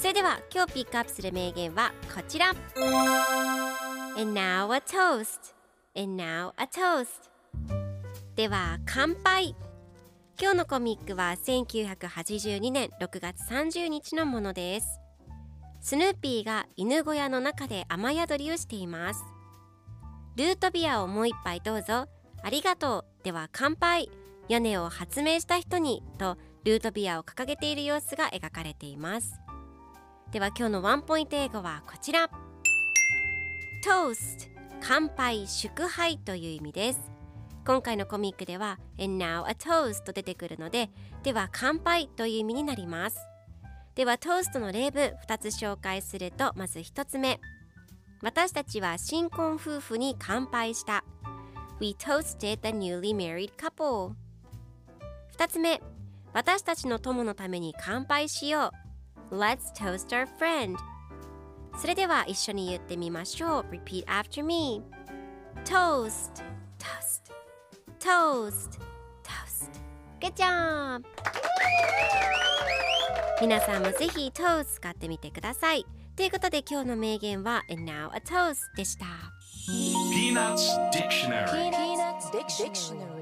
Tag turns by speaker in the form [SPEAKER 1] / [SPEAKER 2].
[SPEAKER 1] それでは今日ピックアップする名言はこちら。And now a toast. And now a toast. では乾杯。今日のコミックは1982年6月30日のものです。スヌーピーが犬小屋の中で雨宿りをしています。ルートビアをもう一杯どうぞ。ありがとう。では乾杯。屋根を発明した人にとルートビアを掲げている様子が描かれています。では今日のワンポイント英語はこちら。Toast 乾杯祝杯という意味です。今回のコミックでは And now a toast と出てくるのででは乾杯という意味になります。ではトーストの例文2つ紹介するとまず1つ目。私たちは新婚夫婦に乾杯した。We toasted the newly married couple 2つ目。私たちの友のために乾杯しよう。Let's toast our friend それでは一緒に言ってみましょう Repeat after me Toast Toast Toast Toast Good job! 皆さんもぜひ Toast 使ってみてくださいということで今日の名言は And now a toast でした
[SPEAKER 2] Peanuts Dictionary
[SPEAKER 3] Peanuts Dictionary